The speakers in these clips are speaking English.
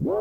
My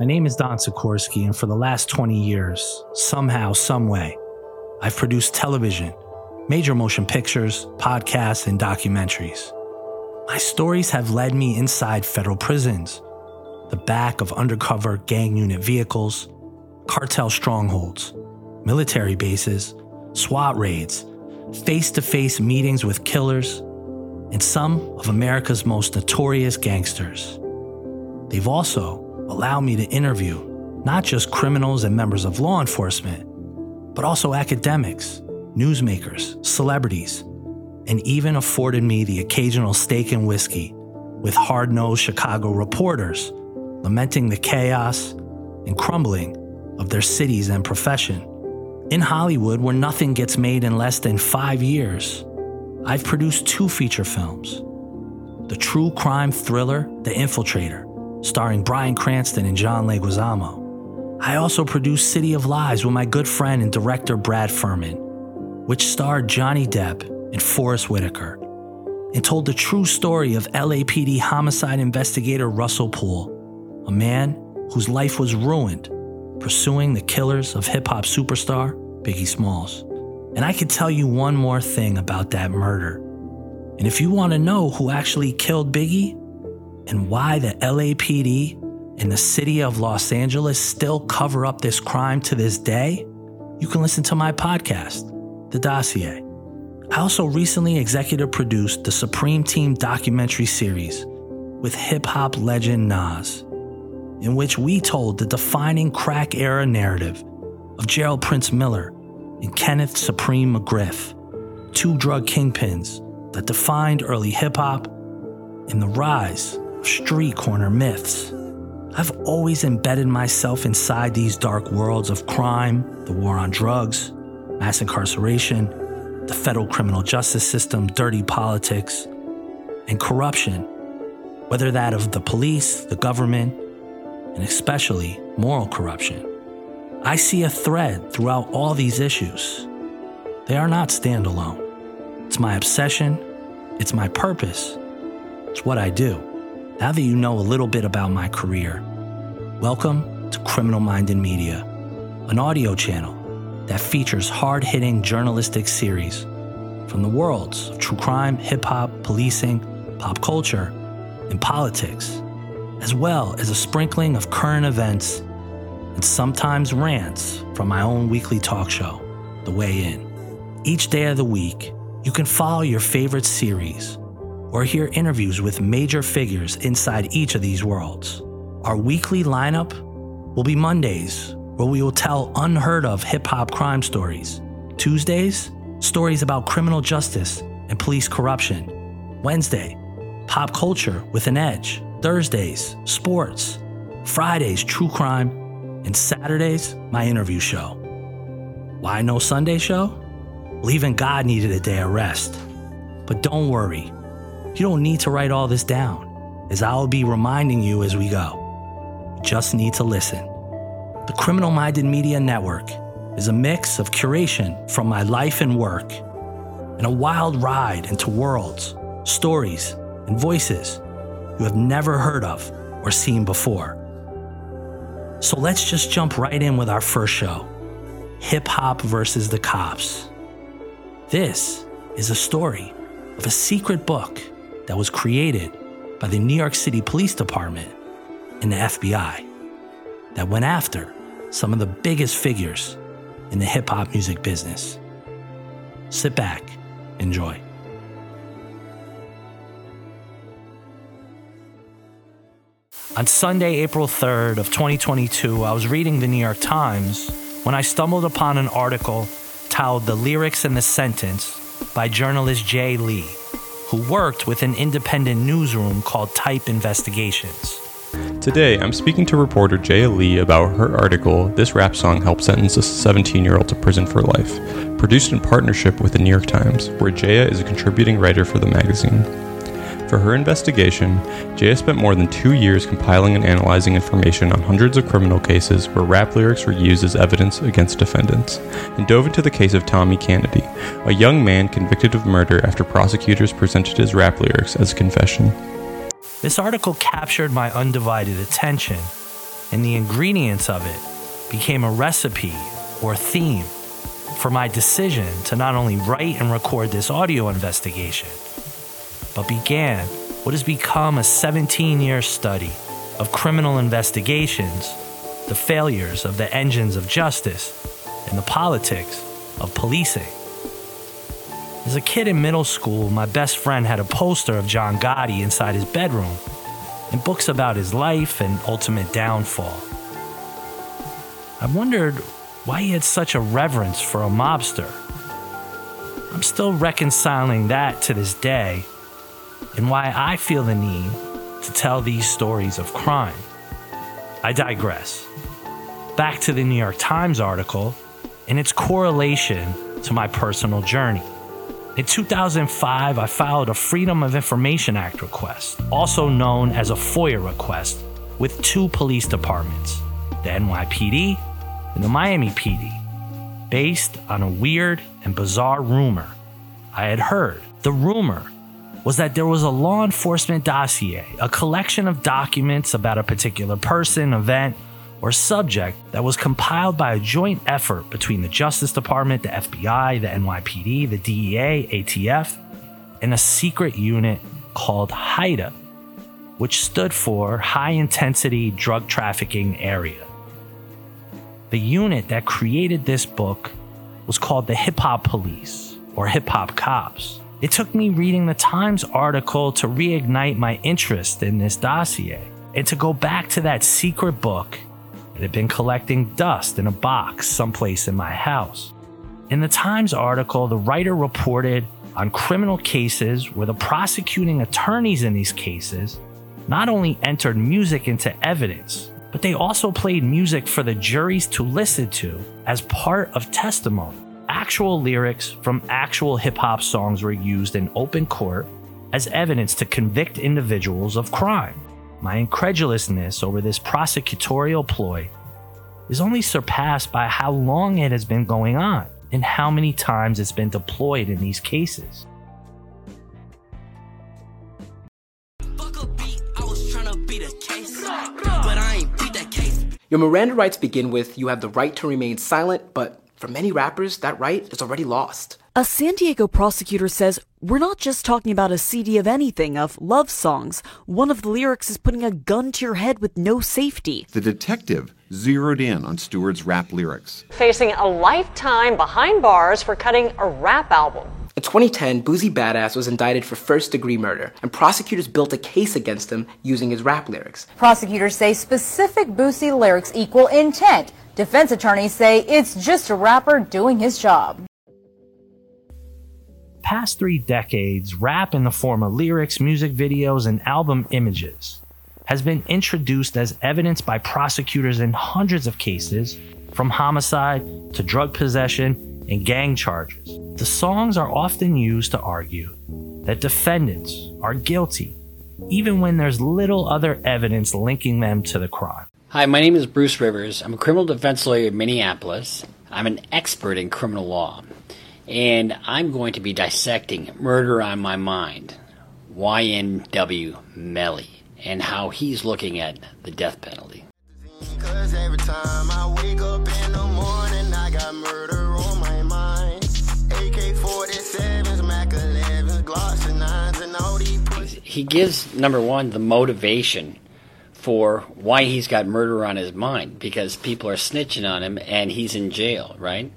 name is Don Sikorski, and for the last 20 years, somehow, someway, I've produced television, major motion pictures, podcasts, and documentaries. My stories have led me inside federal prisons, the back of undercover gang unit vehicles, cartel strongholds, military bases, SWAT raids, face to face meetings with killers, and some of America's most notorious gangsters. They've also allowed me to interview not just criminals and members of law enforcement, but also academics, newsmakers, celebrities, and even afforded me the occasional steak and whiskey with hard nosed Chicago reporters lamenting the chaos and crumbling of their cities and profession. In Hollywood, where nothing gets made in less than five years, I've produced two feature films the true crime thriller, The Infiltrator, starring Bryan Cranston and John Leguizamo. I also produced City of Lies with my good friend and director Brad Furman, which starred Johnny Depp and Forest Whitaker, and told the true story of LAPD homicide investigator Russell Poole, a man whose life was ruined pursuing the killers of hip hop superstar Biggie Smalls. And I could tell you one more thing about that murder. And if you want to know who actually killed Biggie, and why the LAPD and the city of Los Angeles still cover up this crime to this day, you can listen to my podcast, The Dossier. I also recently executive produced the Supreme Team documentary series with hip hop legend Nas, in which we told the defining crack era narrative of Gerald Prince Miller and Kenneth Supreme McGriff, two drug kingpins that defined early hip hop and the rise of street corner myths. I've always embedded myself inside these dark worlds of crime, the war on drugs, mass incarceration, the federal criminal justice system, dirty politics, and corruption, whether that of the police, the government, and especially moral corruption. I see a thread throughout all these issues. They are not standalone. It's my obsession, it's my purpose, it's what I do. Now that you know a little bit about my career, welcome to Criminal Minded Media, an audio channel that features hard hitting journalistic series from the worlds of true crime, hip hop, policing, pop culture, and politics, as well as a sprinkling of current events and sometimes rants from my own weekly talk show, The Way In. Each day of the week, you can follow your favorite series or hear interviews with major figures inside each of these worlds. Our weekly lineup will be Mondays, where we will tell unheard of hip hop crime stories. Tuesdays, stories about criminal justice and police corruption. Wednesday, pop culture with an edge. Thursdays, sports. Fridays, true crime. And Saturdays, my interview show. Why no Sunday show? Well, even God needed a day of rest. But don't worry, you don't need to write all this down, as I will be reminding you as we go. You just need to listen. The Criminal Minded Media Network is a mix of curation from my life and work and a wild ride into worlds, stories, and voices you have never heard of or seen before. So let's just jump right in with our first show Hip Hop versus the Cops. This is a story of a secret book that was created by the New York City Police Department and the FBI that went after some of the biggest figures in the hip hop music business. Sit back, enjoy. On Sunday, April 3rd of 2022, I was reading the New York Times when I stumbled upon an article titled The Lyrics and the Sentence by journalist Jaeah Lee who worked with an independent newsroom called Type Investigations. Today, I'm speaking to reporter Jaeah Lee about her article, This Rap Song Helped Sentence a 17 year old to Prison for Life, produced in partnership with the New York Times, where Jaeah is a contributing writer for the magazine. For her investigation, Jaeah spent more than two years compiling and analyzing information on hundreds of criminal cases where rap lyrics were used as evidence against defendants, and dove into the case of Tommy Canady, a young man convicted of murder after prosecutors presented his rap lyrics as a confession. This article captured my undivided attention, and the ingredients of it became a recipe or theme for my decision to not only write and record this audio investigation but began what has become a 17 year study of criminal investigations, the failures of the engines of justice, and the politics of policing. As a kid in middle school, my best friend had a poster of John Gotti inside his bedroom and books about his life and ultimate downfall. I wondered why he had such a reverence for a mobster. I'm still reconciling that to this day and why I feel the need to tell these stories of crime. I digress. Back to the New York Times article and its correlation to my personal journey. In 2005, I filed a Freedom of Information Act request, also known as a FOIA request, with two police departments, the NYPD and the Miami PD, based on a weird and bizarre rumor I had heard. The rumor was that there was a law enforcement dossier, a collection of documents about a particular person, event, or subject that was compiled by a joint effort between the Justice Department, the FBI, the NYPD, the DEA, ATF, and a secret unit called HIDTA, which stood for High Intensity Drug Trafficking Area. The unit that created this book was called the Hip Hop Police or Hip Hop Cops. It took me reading the Times article to reignite my interest in this dossier and to go back to that secret book that had been collecting dust in a box someplace in my house. In the Times article, the writer reported on criminal cases where the prosecuting attorneys in these cases not only entered music into evidence, but they also played music for the juries to listen to as part of testimony actual lyrics from actual hip hop songs were used in open court as evidence to convict individuals of crime. My incredulousness over this prosecutorial ploy is only surpassed by how long it has been going on and how many times it's been deployed in these cases. Your Miranda rights begin with you have the right to remain silent, but for many rappers, that right is already lost. A San Diego prosecutor says we're not just talking about a CD of anything, of love songs. One of the lyrics is putting a gun to your head with no safety. The detective zeroed in on Stewart's rap lyrics. Facing a lifetime behind bars for cutting a rap album. In 2010, Boosie Badass was indicted for first degree murder, and prosecutors built a case against him using his rap lyrics. Prosecutors say specific Boosie lyrics equal intent. Defense attorneys say it's just a rapper doing his job. Past three decades, rap in the form of lyrics, music videos, and album images has been introduced as evidence by prosecutors in hundreds of cases, from homicide to drug possession and gang charges. The songs are often used to argue that defendants are guilty, even when there's little other evidence linking them to the crime. Hi, my name is Bruce Rivers. I'm a criminal defense lawyer in Minneapolis. I'm an expert in criminal law. And I'm going to be dissecting Murder on My Mind, YNW Melly, and how he's looking at the death penalty. He gives, number one, the motivation for why he's got murder on his mind because people are snitching on him and he's in jail, right?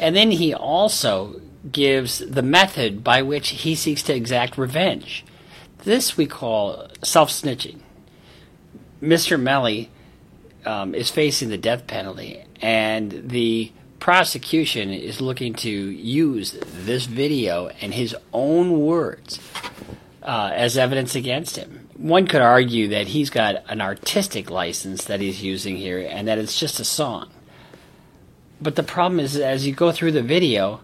And then he also gives the method by which he seeks to exact revenge. This we call self snitching. Mr. Melly um, is facing the death penalty, and the prosecution is looking to use this video and his own words uh, as evidence against him one could argue that he's got an artistic license that he's using here and that it's just a song. But the problem is, as you go through the video,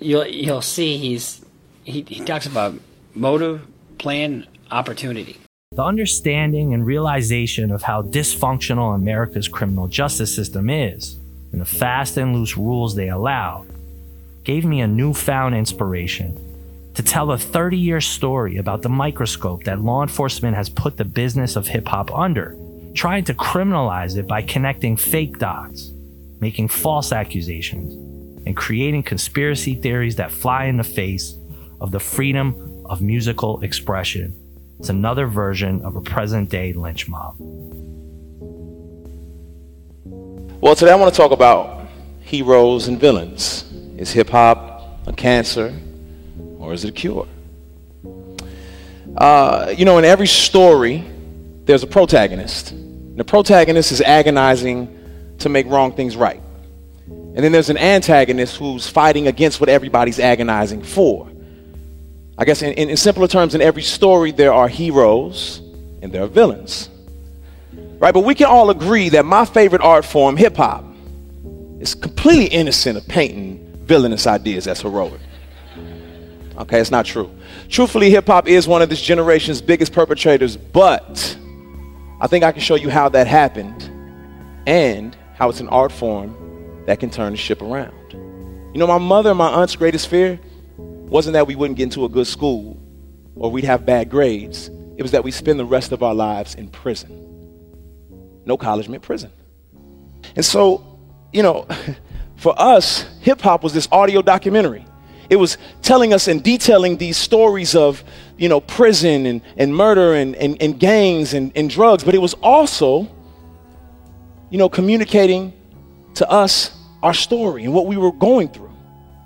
you'll you'll see he's he, he talks about motive, plan, opportunity. The understanding and realization of how dysfunctional America's criminal justice system is, and the fast and loose rules they allow, gave me a newfound inspiration to tell a 30 year story about the microscope that law enforcement has put the business of hip hop under, trying to criminalize it by connecting fake dots, making false accusations, and creating conspiracy theories that fly in the face of the freedom of musical expression. It's another version of a present day lynch mob. Well, today I want to talk about heroes and villains. Is hip hop a cancer or is it a cure? Uh, you know, in every story, there's a protagonist. And the protagonist is agonizing to make wrong things right. And then there's an antagonist who's fighting against what everybody's agonizing for. I guess in, in, in simpler terms, in every story, there are heroes and there are villains. Right? But we can all agree that my favorite art form, hip hop, is completely innocent of painting villainous ideas as heroic. Okay, it's not true. Truthfully, hip hop is one of this generation's biggest perpetrators, but I think I can show you how that happened and how it's an art form that can turn the ship around. You know, my mother and my aunt's greatest fear wasn't that we wouldn't get into a good school or we'd have bad grades. It was that we spend the rest of our lives in prison. No college meant prison. And so, you know, for us, hip hop was this audio documentary. It was telling us and detailing these stories of, you know, prison and, and murder and, and, and gangs and, and drugs, but it was also, you know, communicating to us our story and what we were going through.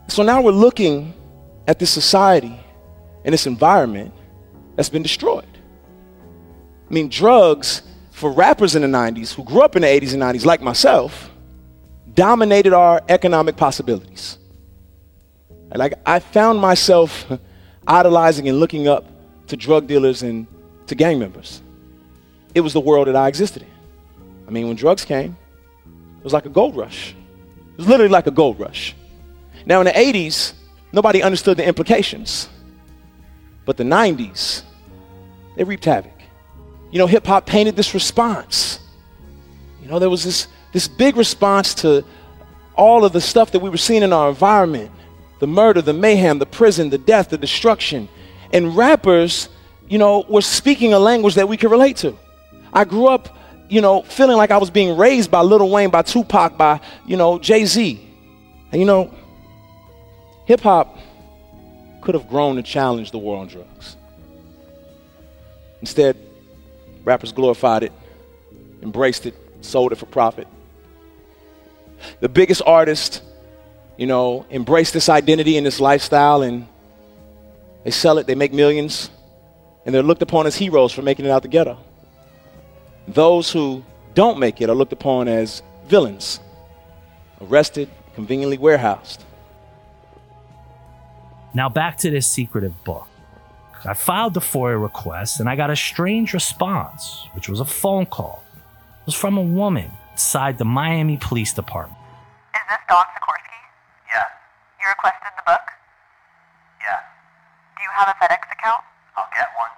So now we're looking at this society and this environment that's been destroyed. I mean, drugs for rappers in the 90s who grew up in the 80s and 90s, like myself, dominated our economic possibilities. Like, I found myself idolizing and looking up to drug dealers and to gang members. It was the world that I existed in. I mean, when drugs came, it was like a gold rush. It was literally like a gold rush. Now, in the 80s, nobody understood the implications. But the 90s, they reaped havoc. You know, hip hop painted this response. You know, there was this, this big response to all of the stuff that we were seeing in our environment the murder, the mayhem, the prison, the death, the destruction. And rappers, you know, were speaking a language that we could relate to. I grew up, you know, feeling like I was being raised by Lil Wayne, by Tupac, by, you know, Jay Z. And, you know, hip hop could have grown to challenge the war on drugs. Instead, rappers glorified it, embraced it, sold it for profit. The biggest artist you know, embrace this identity and this lifestyle and they sell it, they make millions, and they're looked upon as heroes for making it out the ghetto. Those who don't make it are looked upon as villains, arrested, conveniently warehoused. Now back to this secretive book. I filed the FOIA request and I got a strange response, which was a phone call. It was from a woman inside the Miami Police Department. Is this Don Sikorski? You requested the book? Yeah. Do you have a FedEx account? I'll get one.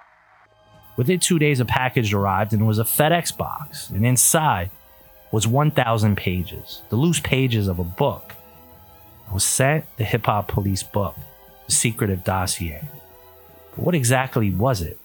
Within two days, a package arrived and it was a FedEx box, and inside was 1,000 pages, the loose pages of a book. I was sent the Hip Hop Police book, The Secretive Dossier. But what exactly was it?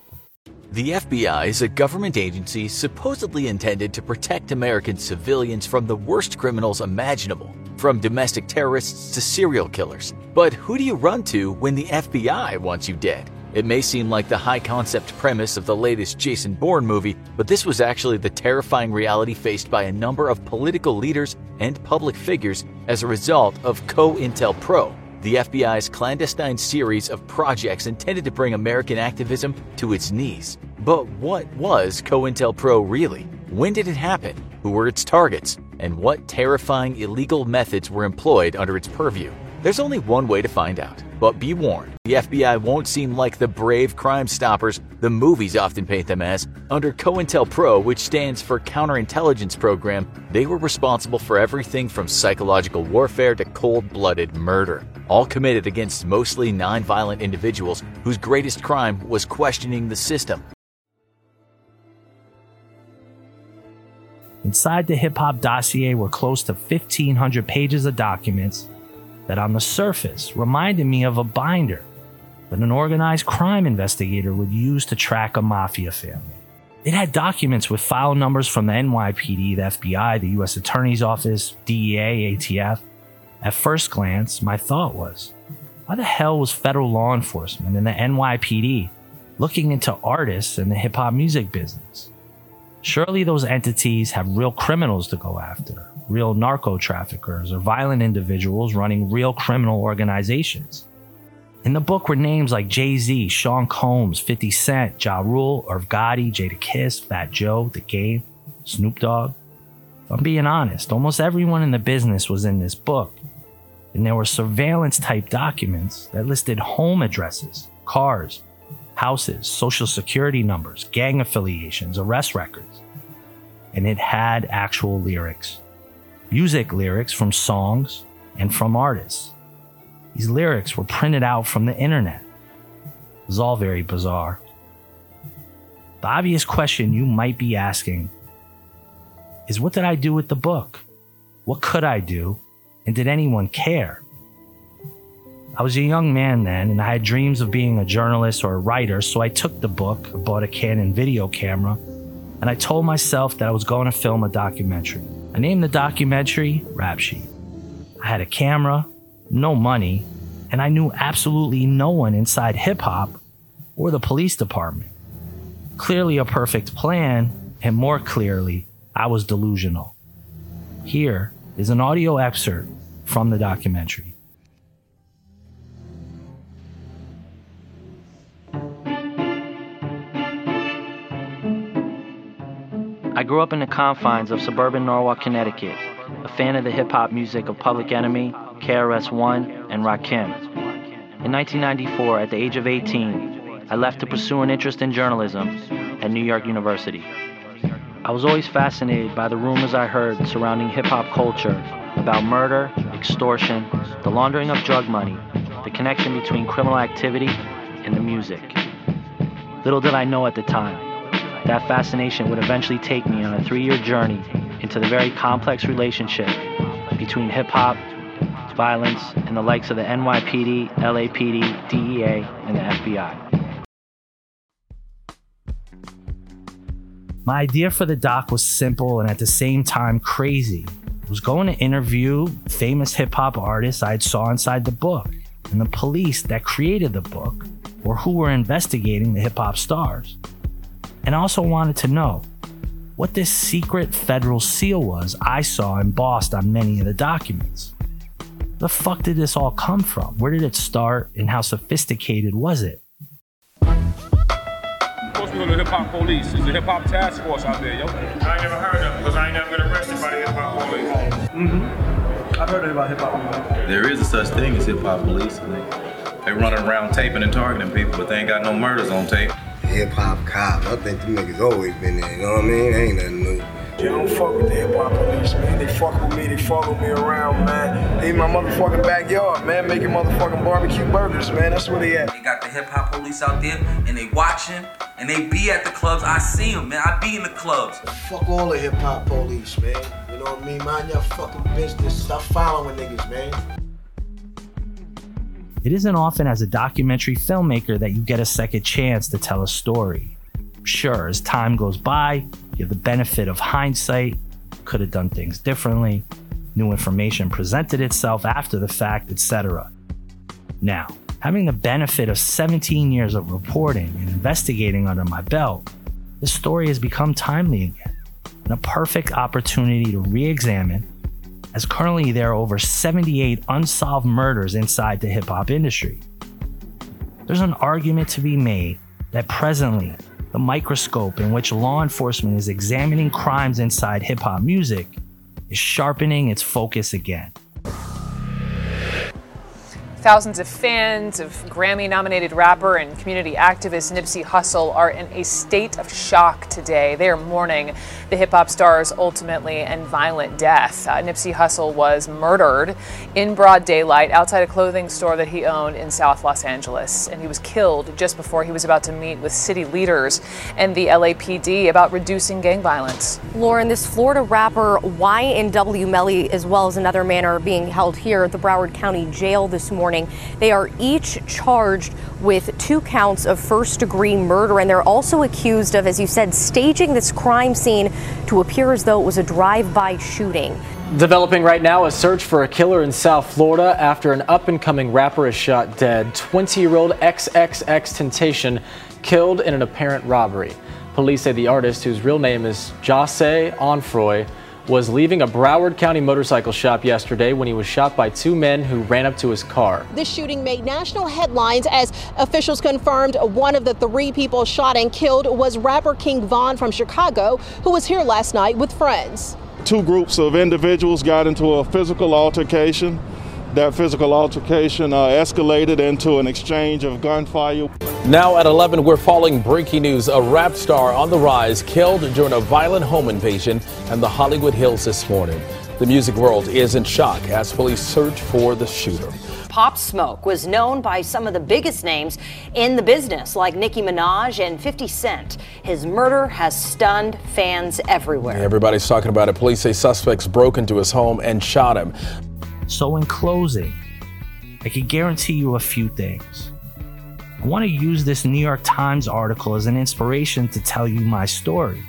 The FBI is a government agency supposedly intended to protect American civilians from the worst criminals imaginable from domestic terrorists to serial killers. But who do you run to when the FBI wants you dead? It may seem like the high concept premise of the latest Jason Bourne movie, but this was actually the terrifying reality faced by a number of political leaders and public figures as a result of COINTELPRO, the FBI's clandestine series of projects intended to bring American activism to its knees. But what was COINTELPRO really? When did it happen? Who were its targets? And what terrifying illegal methods were employed under its purview. There's only one way to find out, but be warned the FBI won't seem like the brave crime stoppers the movies often paint them as. Under COINTELPRO, which stands for Counterintelligence Program, they were responsible for everything from psychological warfare to cold blooded murder, all committed against mostly non-violent individuals whose greatest crime was questioning the system. Inside the hip hop dossier were close to 1,500 pages of documents that, on the surface, reminded me of a binder that an organized crime investigator would use to track a mafia family. It had documents with file numbers from the NYPD, the FBI, the US Attorney's Office, DEA, ATF. At first glance, my thought was, why the hell was federal law enforcement and the NYPD looking into artists and the hip hop music business? Surely those entities have real criminals to go after, real narco traffickers or violent individuals running real criminal organizations. In the book were names like Jay Z, Sean Combs, 50 Cent, Ja Rule, Irv Gotti, Jadakiss, Fat Joe, The Game, Snoop Dogg. If I'm being honest, almost everyone in the business was in this book. And there were surveillance type documents that listed home addresses, cars, houses, social security numbers, gang affiliations, arrest records. And it had actual lyrics music lyrics from songs and from artists. These lyrics were printed out from the internet. It was all very bizarre. The obvious question you might be asking is what did I do with the book? What could I do? And did anyone care? I was a young man then, and I had dreams of being a journalist or a writer, so I took the book, bought a Canon video camera, and I told myself that I was going to film a documentary. I named the documentary Rap Sheet. I had a camera, no money, and I knew absolutely no one inside hip hop or the police department. Clearly, a perfect plan, and more clearly, I was delusional. Here is an audio excerpt from the documentary. I grew up in the confines of suburban Norwalk, Connecticut, a fan of the hip hop music of Public Enemy, KRS One, and Rakim. In 1994, at the age of 18, I left to pursue an interest in journalism at New York University. I was always fascinated by the rumors I heard surrounding hip hop culture about murder, extortion, the laundering of drug money, the connection between criminal activity and the music. Little did I know at the time that fascination would eventually take me on a three year journey into the very complex relationship between hip hop, violence, and the likes of the NYPD, LAPD, DEA, and the FBI. My idea for the doc was simple and at the same time crazy. I was going to interview famous hip hop artists I saw inside the book and the police that created the book or who were investigating the hip hop stars and also wanted to know what this secret federal seal was I saw embossed on many of the documents. The fuck did this all come from? Where did it start and how sophisticated was it? Of course, we go to hip hop police. There's a hip hop task force out there, yo. I never heard of because I ain't never been arrested by the hip hop police. Mm-hmm. I've heard about hip hop police. There is a such thing as hip hop police. They, they running around taping and targeting people, but they ain't got no murders on tape hip hop cops. I think them niggas always been there, you know what I mean? Ain't nothing new. They don't fuck with the hip hop police, man. They fuck with me, they follow me around, man. They in my motherfucking backyard, man, making motherfucking barbecue burgers, man. That's where they at. They got the hip hop police out there, and they watching, and they be at the clubs. I see them, man. I be in the clubs. Fuck all the hip hop police, man. You know what I mean? Mind your fucking business. Stop following niggas, man. It isn't often as a documentary filmmaker that you get a second chance to tell a story. Sure, as time goes by, you have the benefit of hindsight, could have done things differently, new information presented itself after the fact, etc. Now, having the benefit of 17 years of reporting and investigating under my belt, this story has become timely again and a perfect opportunity to re examine as currently there are over 78 unsolved murders inside the hip hop industry. There's an argument to be made that presently, the microscope in which law enforcement is examining crimes inside hip hop music is sharpening its focus again. Thousands of fans of Grammy nominated rapper and community activist Nipsey Hussle are in a state of shock today. They are mourning the hip hop star's ultimately and violent death. Uh, Nipsey Hussle was murdered in broad daylight outside a clothing store that he owned in South Los Angeles, and he was killed just before he was about to meet with city leaders and the LAPD about reducing gang violence. Lauren, this Florida rapper YNW Melly, as well as another man, are being held here at the Broward County Jail this morning. They are each charged with two counts of first degree murder, and they're also accused of, as you said, staging this crime scene to appear as though it was a drive by shooting. Developing right now a search for a killer in South Florida after an up and coming rapper is shot dead. 20 year old XXXTentacion killed in an apparent robbery. Police say the artist, whose real name is Jahseh Onfroy, was leaving a Broward County motorcycle shop yesterday when he was shot by two men who ran up to his car. This shooting made national headlines as officials confirmed one of the three people shot and killed was rapper King Von from Chicago, who was here last night with friends. Two groups of individuals got into a physical altercation. That physical altercation uh, escalated into an exchange of gunfire. Now at 11, we're following breaking news. A rap star on the rise killed during a violent home invasion in the Hollywood Hills this morning. The music world is in shock as police search for the shooter. Pop Smoke was known by some of the biggest names in the business, like Nicki Minaj and 50 Cent. His murder has stunned fans everywhere. Everybody's talking about it. Police say suspects broke into his home and shot him. So, in closing, I can guarantee you a few things. I want to use this New York Times article as an inspiration to tell you my story.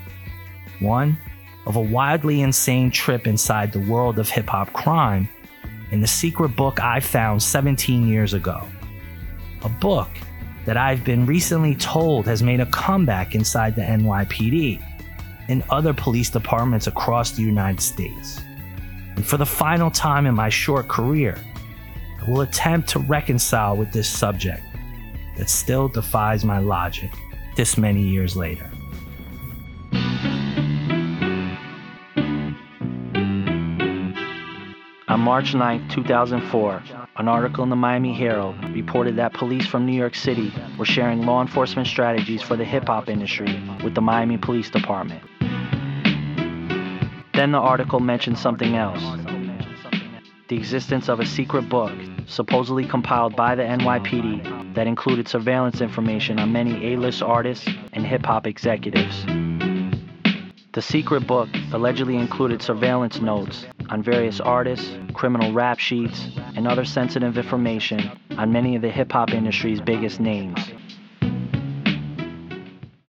One, of a wildly insane trip inside the world of hip hop crime in the secret book I found 17 years ago. A book that I've been recently told has made a comeback inside the NYPD and other police departments across the United States. And for the final time in my short career, I will attempt to reconcile with this subject that still defies my logic this many years later. On March 9, 2004, an article in the Miami Herald reported that police from New York City were sharing law enforcement strategies for the hip hop industry with the Miami Police Department. Then the article mentioned something else the existence of a secret book, supposedly compiled by the NYPD, that included surveillance information on many A list artists and hip hop executives. The secret book allegedly included surveillance notes on various artists, criminal rap sheets, and other sensitive information on many of the hip hop industry's biggest names.